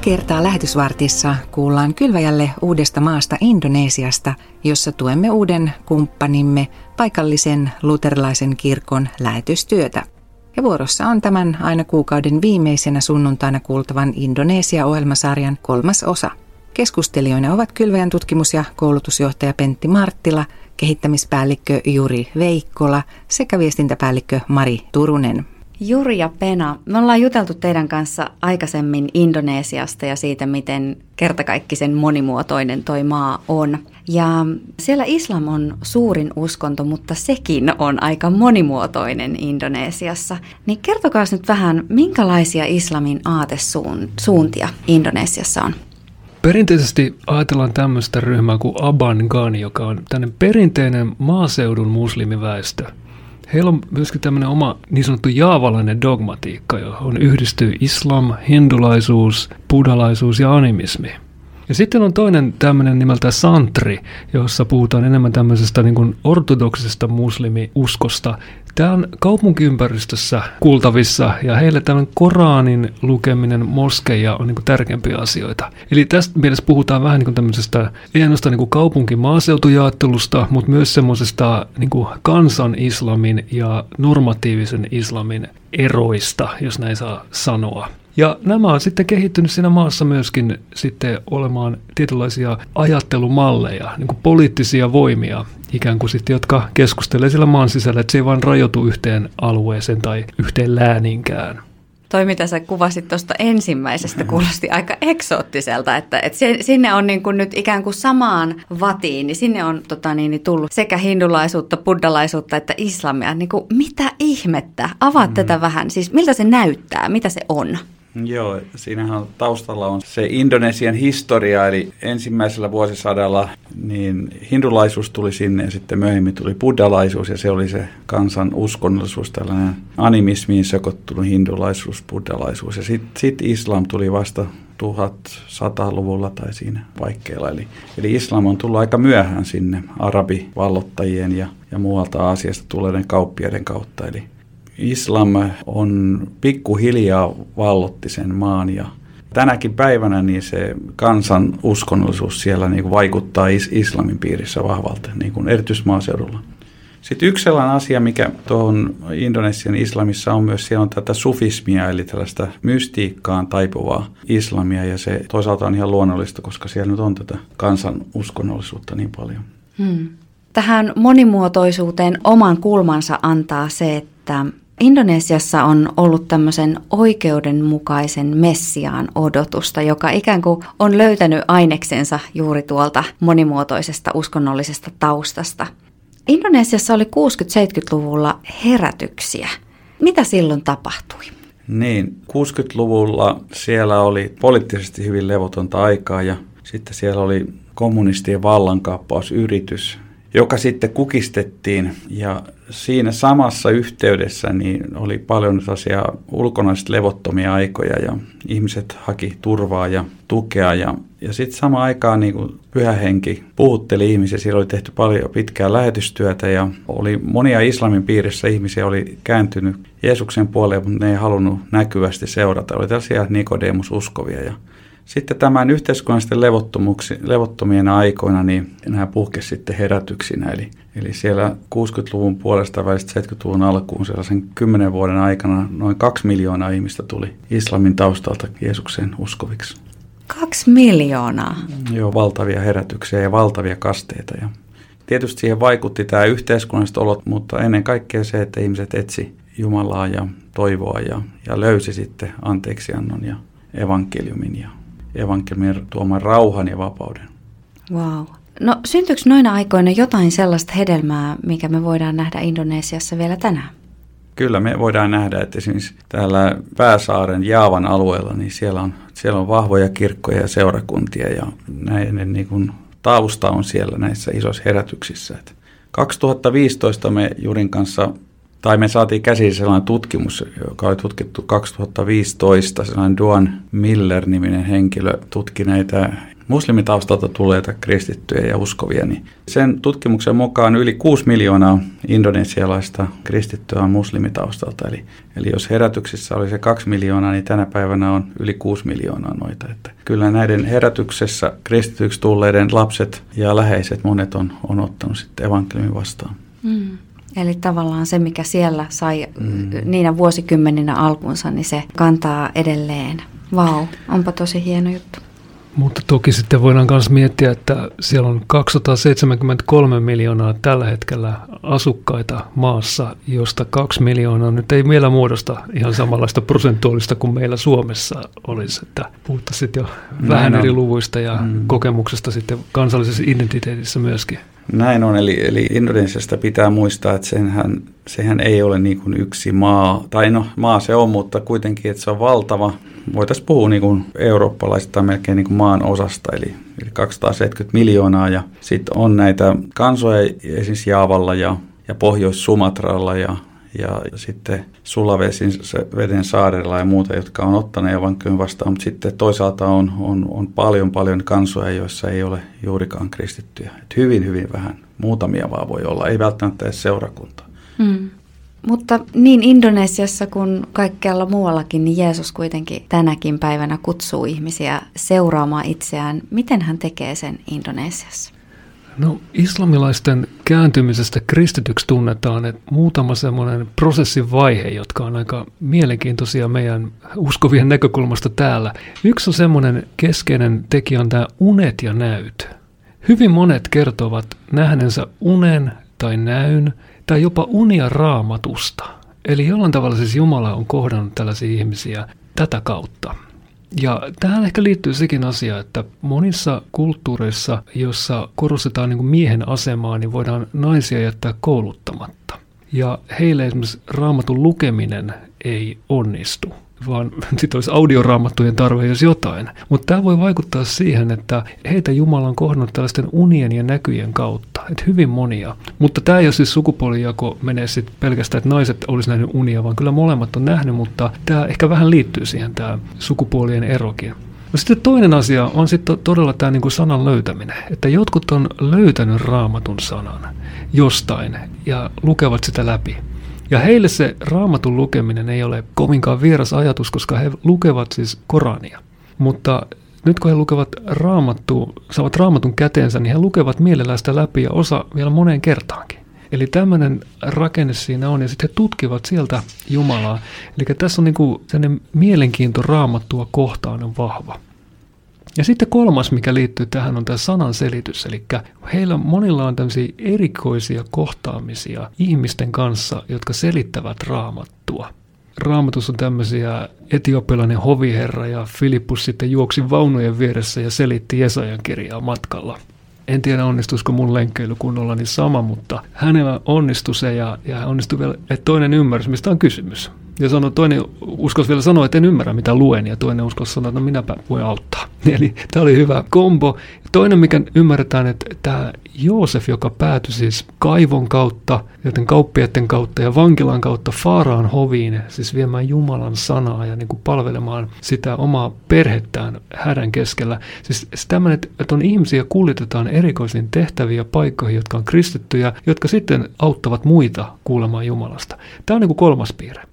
Kertaa lähetysvartissa kuullaan kylväjälle uudesta maasta Indonesiasta, jossa tuemme uuden kumppanimme paikallisen luterilaisen kirkon lähetystyötä. Ja vuorossa on tämän aina kuukauden viimeisenä sunnuntaina kuultavan Indonesia-ohjelmasarjan kolmas osa. Keskustelijoina ovat Kylväjän tutkimus- ja koulutusjohtaja Pentti Marttila, kehittämispäällikkö Juri Veikkola sekä viestintäpäällikkö Mari Turunen. Juri ja Pena, me ollaan juteltu teidän kanssa aikaisemmin Indonesiasta ja siitä, miten kertakaikkisen monimuotoinen toi maa on. Ja siellä islam on suurin uskonto, mutta sekin on aika monimuotoinen Indonesiassa. Niin kertokaa nyt vähän, minkälaisia islamin aatesuuntia Indonesiassa on? Perinteisesti ajatellaan tämmöistä ryhmää kuin Aban Ghani, joka on tämmöinen perinteinen maaseudun muslimiväestö – Heillä on myöskin tämmöinen oma niin sanottu jaavalainen dogmatiikka, johon yhdistyy islam, hindulaisuus, buddhalaisuus ja animismi. Ja sitten on toinen tämmöinen nimeltä Santri, jossa puhutaan enemmän tämmöisestä niin kuin ortodoksisesta muslimiuskosta. Tämä on kaupunkiympäristössä kuultavissa ja heille tämän Koranin lukeminen moskeja on niin kuin tärkeimpiä asioita. Eli tästä mielessä puhutaan vähän niin kuin tämmöisestä, ei ainoastaan niin kaupunki-maaseutujaattelusta, mutta myös semmoisesta niin kuin kansan islamin ja normatiivisen islamin eroista, jos näin saa sanoa. Ja nämä on sitten kehittynyt siinä maassa myöskin sitten olemaan tietynlaisia ajattelumalleja, niin kuin poliittisia voimia, ikään kuin sitten, jotka keskustelee sillä maan sisällä, että se ei vaan rajoitu yhteen alueeseen tai yhteen lääninkään. Toi, mitä sä kuvasit tuosta ensimmäisestä, kuulosti aika eksoottiselta, että, että sinne on niin kuin nyt ikään kuin samaan vatiin, niin sinne on tota niin, niin tullut sekä hindulaisuutta, buddhalaisuutta että islamia. Niin kuin, mitä ihmettä? Avaat mm. tätä vähän. Siis miltä se näyttää? Mitä se on? Joo, siinähän taustalla on se Indonesian historia, eli ensimmäisellä vuosisadalla niin hindulaisuus tuli sinne ja sitten myöhemmin tuli buddhalaisuus ja se oli se kansan uskonnollisuus, tällainen animismiin sekoittunut hindulaisuus, buddhalaisuus ja sitten sit islam tuli vasta 1100-luvulla tai siinä paikkeilla. Eli, eli islam on tullut aika myöhään sinne arabivallottajien ja, ja muualta Aasiasta tulleiden kauppiaiden kautta. Eli islam on pikkuhiljaa vallotti sen maan ja tänäkin päivänä niin se kansan uskonnollisuus siellä niin kuin vaikuttaa is- islamin piirissä vahvalta, niin kuin erityismaaseudulla. Sitten yksi sellainen asia, mikä tuohon Indonesian islamissa on myös, siellä on tätä sufismia, eli tällaista mystiikkaan taipuvaa islamia, ja se toisaalta on ihan luonnollista, koska siellä nyt on tätä kansan uskonnollisuutta niin paljon. Hmm. Tähän monimuotoisuuteen oman kulmansa antaa se, että Indonesiassa on ollut tämmöisen oikeudenmukaisen messiaan odotusta, joka ikään kuin on löytänyt aineksensa juuri tuolta monimuotoisesta uskonnollisesta taustasta. Indonesiassa oli 60-70-luvulla herätyksiä. Mitä silloin tapahtui? Niin, 60-luvulla siellä oli poliittisesti hyvin levotonta aikaa ja sitten siellä oli kommunistien vallankaappausyritys, joka sitten kukistettiin. Ja siinä samassa yhteydessä niin oli paljon sellaisia ulkonaisesti levottomia aikoja ja ihmiset haki turvaa ja tukea. Ja, ja sitten samaan aikaan niin kuin pyhä henki puhutteli ihmisiä, siellä oli tehty paljon pitkää lähetystyötä ja oli monia islamin piirissä. Ihmisiä oli kääntynyt Jeesuksen puoleen, mutta ne ei halunnut näkyvästi seurata. Oli tällaisia Nikodemus uskovia ja sitten tämän yhteiskunnallisten levottomien aikoina niin nämä puhkesi sitten herätyksinä. Eli, eli siellä 60-luvun puolesta välistä 70-luvun alkuun sellaisen kymmenen vuoden aikana noin kaksi miljoonaa ihmistä tuli islamin taustalta Jeesukseen uskoviksi. Kaksi miljoonaa? Joo, valtavia herätyksiä ja valtavia kasteita. Ja tietysti siihen vaikutti tämä yhteiskunnalliset olot, mutta ennen kaikkea se, että ihmiset etsi Jumalaa ja toivoa ja, ja löysi sitten anteeksiannon ja evankeliumin ja evankeliumin tuoman rauhan ja vapauden. Wow. No syntyykö noina aikoina jotain sellaista hedelmää, mikä me voidaan nähdä Indonesiassa vielä tänään? Kyllä me voidaan nähdä, että esimerkiksi täällä Pääsaaren Jaavan alueella, niin siellä on, siellä on vahvoja kirkkoja ja seurakuntia ja näiden niin kuin tausta on siellä näissä isoissa herätyksissä. 2015 me Jurin kanssa tai me saatiin käsiin sellainen tutkimus, joka oli tutkittu 2015. Sellainen Duan Miller-niminen henkilö tutki näitä muslimitaustalta tulleita kristittyjä ja uskovia, niin sen tutkimuksen mukaan yli 6 miljoonaa indonesialaista kristittyä on muslimitaustalta. Eli, eli jos herätyksissä oli se 2 miljoonaa, niin tänä päivänä on yli 6 miljoonaa noita. Että kyllä näiden herätyksessä kristityksi tulleiden lapset ja läheiset monet on, on ottanut sitten evankeliumin vastaan. Mm. Eli tavallaan se, mikä siellä sai mm. niinä vuosikymmeninä alkunsa, niin se kantaa edelleen. Vau, onpa tosi hieno juttu. Mutta toki sitten voidaan myös miettiä, että siellä on 273 miljoonaa tällä hetkellä asukkaita maassa, josta 2 miljoonaa nyt ei vielä muodosta ihan samanlaista prosentuaalista kuin meillä Suomessa olisi. Että puhuttaisiin jo vähän eri luvuista ja mm. kokemuksesta sitten kansallisessa identiteetissä myöskin. Näin on, eli, eli Indonesiasta pitää muistaa, että senhän, sehän ei ole niin kuin yksi maa, tai no maa se on, mutta kuitenkin, että se on valtava. Voitaisiin puhua niin kuin eurooppalaisista melkein niin kuin maan osasta, eli, eli 270 miljoonaa, ja sitten on näitä kansoja esimerkiksi Jaavalla ja, ja Pohjois-Sumatralla ja ja sitten Sulavesin veden saarella ja muuta, jotka on ottaneet evankeliumin vastaan, mutta sitten toisaalta on, on, on paljon paljon kansoja, joissa ei ole juurikaan kristittyjä. Et hyvin, hyvin vähän. Muutamia vaan voi olla, ei välttämättä edes seurakunta. Mm. Mutta niin Indonesiassa kuin kaikkialla muuallakin, niin Jeesus kuitenkin tänäkin päivänä kutsuu ihmisiä seuraamaan itseään. Miten hän tekee sen Indonesiassa? No islamilaisten kääntymisestä kristityksi tunnetaan, että muutama semmoinen prosessin vaihe, jotka on aika mielenkiintoisia meidän uskovien näkökulmasta täällä. Yksi on semmoinen keskeinen tekijä on tämä unet ja näyt. Hyvin monet kertovat nähneensä unen tai näyn tai jopa unia raamatusta. Eli jollain tavalla siis Jumala on kohdannut tällaisia ihmisiä tätä kautta. Ja tähän ehkä liittyy sekin asia, että monissa kulttuureissa, jossa korostetaan niin kuin miehen asemaa, niin voidaan naisia jättää kouluttamatta. Ja heille esimerkiksi raamatun lukeminen ei onnistu vaan sitten olisi audioraamattujen tarve, jos jotain. Mutta tämä voi vaikuttaa siihen, että heitä Jumala on kohdannut tällaisten unien ja näkyjen kautta, että hyvin monia. Mutta tämä ei ole siis sukupuolijako menee sitten pelkästään, että naiset olisi nähnyt unia, vaan kyllä molemmat on nähnyt, mutta tämä ehkä vähän liittyy siihen tämä sukupuolien erokin. No sitten toinen asia on sitten todella tämä niin kuin sanan löytäminen, että jotkut on löytänyt raamatun sanan jostain ja lukevat sitä läpi. Ja heille se raamatun lukeminen ei ole kovinkaan vieras ajatus, koska he lukevat siis Korania. Mutta nyt kun he lukevat raamattu, saavat raamatun käteensä, niin he lukevat mielellään sitä läpi ja osa vielä moneen kertaankin. Eli tämmöinen rakenne siinä on, ja sitten he tutkivat sieltä Jumalaa. Eli tässä on niin kuin mielenkiinto raamattua kohtaan on vahva. Ja sitten kolmas, mikä liittyy tähän, on tämä sanan selitys. Eli heillä monilla on tämmöisiä erikoisia kohtaamisia ihmisten kanssa, jotka selittävät raamattua. Raamatus on tämmöisiä etiopilainen hoviherra ja Filippus sitten juoksi vaunujen vieressä ja selitti Jesajan kirjaa matkalla. En tiedä onnistuisiko mun lenkkeily kunnolla niin sama, mutta hänellä onnistui se ja, ja onnistui vielä, että toinen ymmärsi, mistä on kysymys. Ja sanoi, toinen uskos vielä sanoa, että en ymmärrä mitä luen, ja toinen uskos sanoa, että no minäpä voin auttaa. Eli tämä oli hyvä kombo. Toinen, mikä ymmärretään, että tämä Joosef, joka päätyi siis kaivon kautta, joten kauppiaiden kautta ja vankilan kautta Faaraan hoviin, siis viemään Jumalan sanaa ja niin kuin palvelemaan sitä omaa perhettään hädän keskellä. Siis tämmöinen, että on ihmisiä kuljetetaan erikoisiin tehtäviä paikkoihin, jotka on kristittyjä, jotka sitten auttavat muita kuulemaan Jumalasta. Tämä on niin kuin kolmas piirre.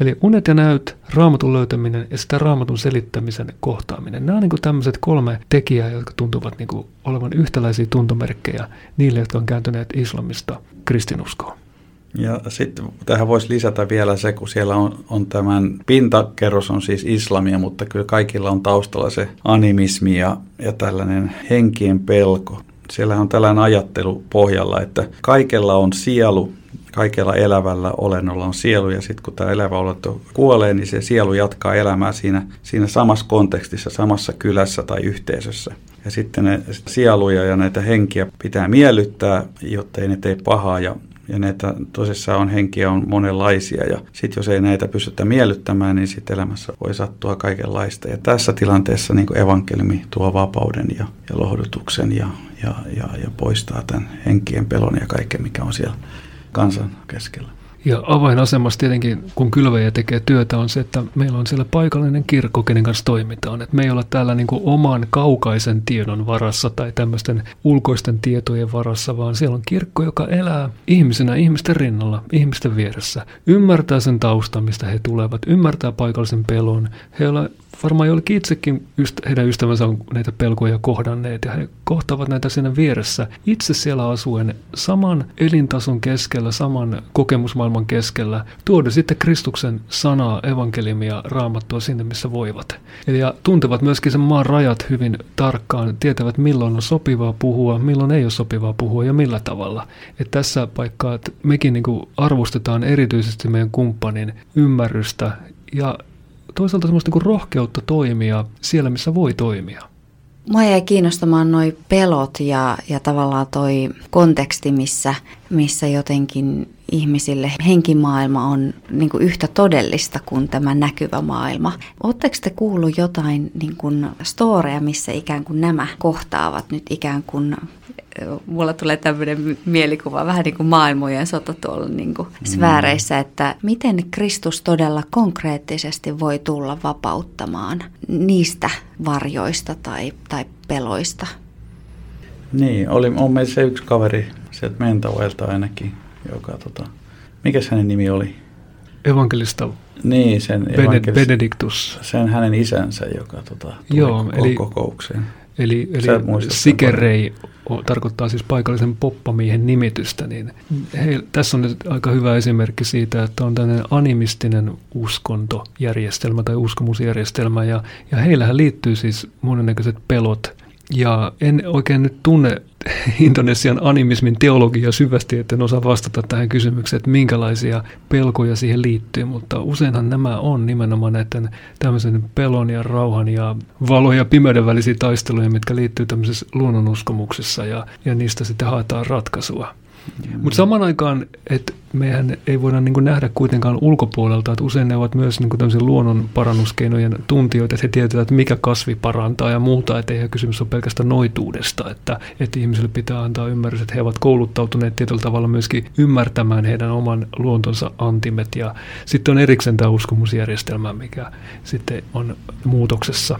Eli unet ja näyt, raamatun löytäminen ja sitä raamatun selittämisen kohtaaminen. Nämä on niin tämmöiset kolme tekijää, jotka tuntuvat niin olevan yhtäläisiä tuntomerkkejä niille, jotka on kääntyneet islamista kristinuskoon. Ja sitten tähän voisi lisätä vielä se, kun siellä on, on tämän pintakerros on siis islamia, mutta kyllä kaikilla on taustalla se animismi ja, ja tällainen henkien pelko. Siellä on tällainen ajattelu pohjalla, että kaikella on sielu kaikella elävällä olennolla on sielu ja sitten kun tämä elävä olento kuolee, niin se sielu jatkaa elämää siinä, siinä samassa kontekstissa, samassa kylässä tai yhteisössä. Ja sitten ne sieluja ja näitä henkiä pitää miellyttää, jotta ei ne tee pahaa ja ja näitä tosissaan on henkiä on monenlaisia ja sitten jos ei näitä pystytä miellyttämään, niin sitten elämässä voi sattua kaikenlaista. Ja tässä tilanteessa niin evankeliumi tuo vapauden ja, ja lohdutuksen ja, ja, ja, ja poistaa tämän henkien pelon ja kaiken, mikä on siellä kansan keskellä. Ja avainasemassa tietenkin, kun kylväjä tekee työtä, on se, että meillä on siellä paikallinen kirkko, kenen kanssa toimitaan. Et me ei olla täällä niin kuin oman kaukaisen tiedon varassa tai tämmöisten ulkoisten tietojen varassa, vaan siellä on kirkko, joka elää ihmisenä ihmisten rinnalla, ihmisten vieressä. Ymmärtää sen taustan, mistä he tulevat, ymmärtää paikallisen pelon. He varmaan jollekin itsekin heidän ystävänsä on näitä pelkoja kohdanneet ja he kohtaavat näitä siinä vieressä. Itse siellä asuen saman elintason keskellä, saman kokemusmaailman keskellä, tuoda sitten Kristuksen sanaa, evankeliumia, raamattua sinne, missä voivat. Eli ja tuntevat myöskin sen maan rajat hyvin tarkkaan, tietävät milloin on sopivaa puhua, milloin ei ole sopivaa puhua ja millä tavalla. Et tässä paikkaa, että mekin niin arvostetaan erityisesti meidän kumppanin ymmärrystä ja toisaalta semmoista niin rohkeutta toimia siellä, missä voi toimia. Mua jäi kiinnostamaan noi pelot ja, ja tavallaan toi konteksti, missä, missä jotenkin ihmisille henkimaailma on niin kuin yhtä todellista kuin tämä näkyvä maailma. Oletteko te kuullut jotain niin kuin storeja, missä ikään kuin nämä kohtaavat nyt ikään kuin mulla tulee tämmöinen mielikuva, vähän niin kuin maailmojen sota tuolla niin kuin mm. sfääreissä, että miten Kristus todella konkreettisesti voi tulla vapauttamaan niistä varjoista tai, tai peloista. Niin, oli, on meillä se yksi kaveri sieltä Mentauelta ainakin, joka, tota, mikä hänen nimi oli? Evankelista niin, sen Bened- Benedictus. Sen hänen isänsä, joka tota, tuli Joo, eli, kokoukseen. Eli, eli Sikerei tarkoittaa siis paikallisen poppamiehen nimitystä, niin he, tässä on nyt aika hyvä esimerkki siitä, että on tämmöinen animistinen uskontojärjestelmä tai uskomusjärjestelmä, ja, ja heillähän liittyy siis monennäköiset pelot, ja en oikein nyt tunne Indonesian animismin teologiaa syvästi, että en osaa vastata tähän kysymykseen, että minkälaisia pelkoja siihen liittyy, mutta useinhan nämä on nimenomaan näiden tämmöisen pelon ja rauhan ja valon ja pimeyden välisiä taisteluja, mitkä liittyy tämmöisessä luonnonuskomuksessa ja, ja niistä sitten haetaan ratkaisua. Mm. Mutta samaan aikaan, että mehän ei voida niin nähdä kuitenkaan ulkopuolelta, että usein ne ovat myös niin tämmöisen luonnon parannuskeinojen tuntijoita, että he tietävät, että mikä kasvi parantaa ja muuta, että ei kysymys ole pelkästään noituudesta, että, että ihmisille pitää antaa ymmärrys, että he ovat kouluttautuneet tietyllä tavalla myöskin ymmärtämään heidän oman luontonsa antimet ja sitten on erikseen tämä uskomusjärjestelmä, mikä sitten on muutoksessa.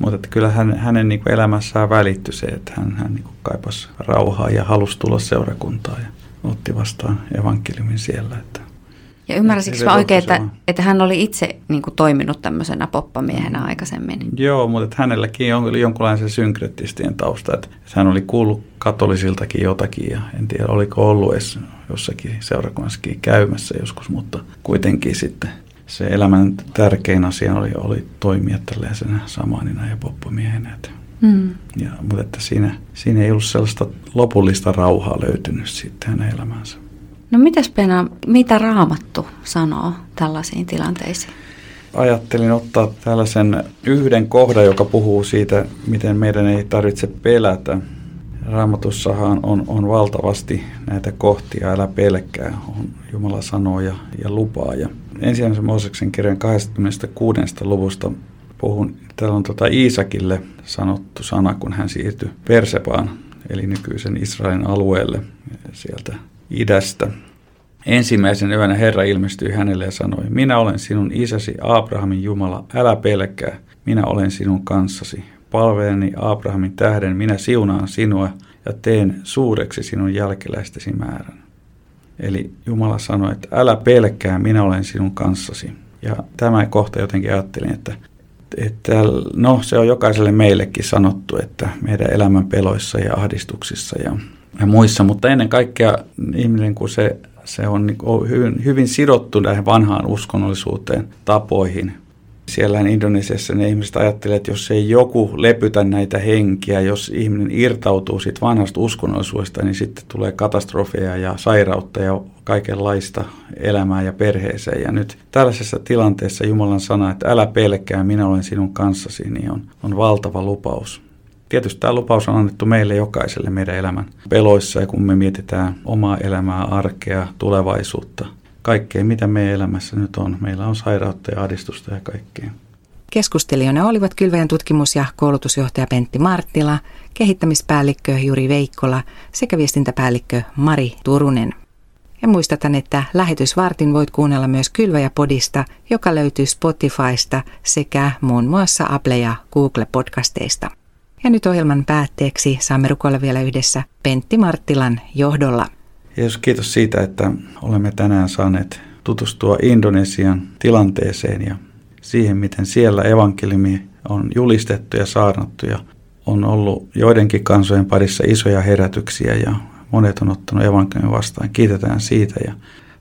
Mutta että kyllä hän, hänen niin kuin elämässään välittyi se, että hän, hän niin kuin kaipasi rauhaa ja halusi tulla seurakuntaan ja otti vastaan evankeliumin siellä. Että ja ymmärsikö mä oikein, että, että hän oli itse niin kuin, toiminut tämmöisenä poppamiehenä mm. aikaisemmin? Joo, mutta että hänelläkin oli jonkunlainen synkretistien tausta. Että hän oli kuullut katolisiltakin jotakin ja en tiedä oliko ollut edes jossakin seurakunnassakin käymässä joskus, mutta kuitenkin sitten se elämän tärkein asia oli, oli toimia tällaisena samanina ja poppamiehenä. Mm. Ja, mutta että siinä, siinä ei ollut sellaista lopullista rauhaa löytynyt sitten hänen elämänsä. No mitäs Pena, mitä raamattu sanoo tällaisiin tilanteisiin? Ajattelin ottaa tällaisen yhden kohdan, joka puhuu siitä, miten meidän ei tarvitse pelätä. Raamatussahan on, on valtavasti näitä kohtia, älä pelkää, on Jumala sanoo ja, ja lupaa. Ja ensimmäisen Mooseksen kirjan 26. luvusta puhun, täällä on tota Iisakille sanottu sana, kun hän siirtyi Persepaan, eli nykyisen Israelin alueelle sieltä idästä. Ensimmäisen yönä Herra ilmestyi hänelle ja sanoi, minä olen sinun isäsi Abrahamin Jumala, älä pelkää, minä olen sinun kanssasi. Palveleni Abrahamin tähden, minä siunaan sinua ja teen suureksi sinun jälkeläistesi määrän. Eli Jumala sanoi, että älä pelkää, minä olen sinun kanssasi. Ja tämä kohta jotenkin ajattelin, että, että no, se on jokaiselle meillekin sanottu, että meidän elämän peloissa ja ahdistuksissa ja, ja muissa, mutta ennen kaikkea ihminen, kun se, se on niin hyvin, hyvin sidottu näihin vanhaan uskonnollisuuteen, tapoihin, siellä Indonesiassa ne ihmiset ajattelevat, että jos ei joku lepytä näitä henkiä, jos ihminen irtautuu siitä vanhasta uskonnollisuudesta, niin sitten tulee katastrofeja ja sairautta ja kaikenlaista elämää ja perheeseen. Ja nyt tällaisessa tilanteessa Jumalan sana, että älä pelkää, minä olen sinun kanssasi, niin on, on valtava lupaus. Tietysti tämä lupaus on annettu meille jokaiselle meidän elämän peloissa ja kun me mietitään omaa elämää, arkea, tulevaisuutta – kaikkea, mitä meidän elämässä nyt on. Meillä on sairautta ja ahdistusta ja kaikkea. Keskustelijoina olivat Kylväjän tutkimus- ja koulutusjohtaja Pentti Marttila, kehittämispäällikkö Juri Veikkola sekä viestintäpäällikkö Mari Turunen. Ja muistatan, että lähetysvartin voit kuunnella myös Kylväjä-podista, joka löytyy Spotifysta sekä muun muassa Apple ja Google-podcasteista. Ja nyt ohjelman päätteeksi saamme rukoilla vielä yhdessä Pentti Marttilan johdolla. Jeesus, kiitos siitä, että olemme tänään saaneet tutustua Indonesian tilanteeseen ja siihen, miten siellä evankeliumi on julistettu ja saarnattu ja on ollut joidenkin kansojen parissa isoja herätyksiä ja monet on ottanut evankeliumin vastaan. Kiitetään siitä ja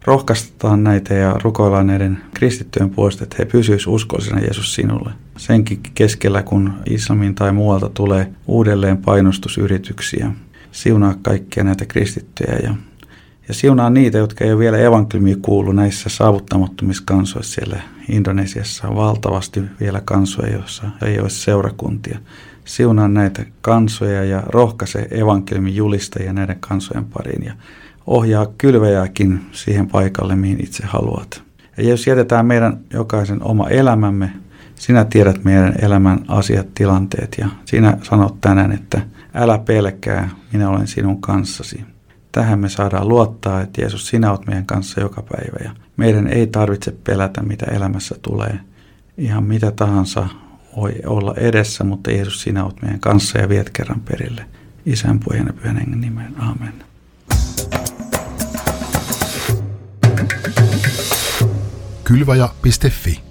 rohkaistetaan näitä ja rukoillaan näiden kristittyjen puolesta, että he pysyisivät uskollisena Jeesus sinulle. Senkin keskellä, kun islamin tai muualta tulee uudelleen painostusyrityksiä. Siunaa kaikkia näitä kristittyjä ja, ja siunaa niitä, jotka ei ole vielä evankeliumia kuullut näissä saavuttamattomissa kansoissa. Siellä Indonesiassa on valtavasti vielä kansoja, joissa ei ole seurakuntia. Siunaa näitä kansoja ja rohkaise evankeliumin julistajia näiden kansojen pariin ja ohjaa kylvejäkin siihen paikalle, mihin itse haluat. Ja jos jätetään meidän jokaisen oma elämämme, sinä tiedät meidän elämän asiat, tilanteet ja sinä sanot tänään, että älä pelkää, minä olen sinun kanssasi. Tähän me saadaan luottaa, että Jeesus, sinä olet meidän kanssa joka päivä ja meidän ei tarvitse pelätä, mitä elämässä tulee. Ihan mitä tahansa voi olla edessä, mutta Jeesus, sinä olet meidän kanssa ja viet kerran perille. Isän, pojan ja pyhän hengen nimeen. Amen. Kylvaja.fi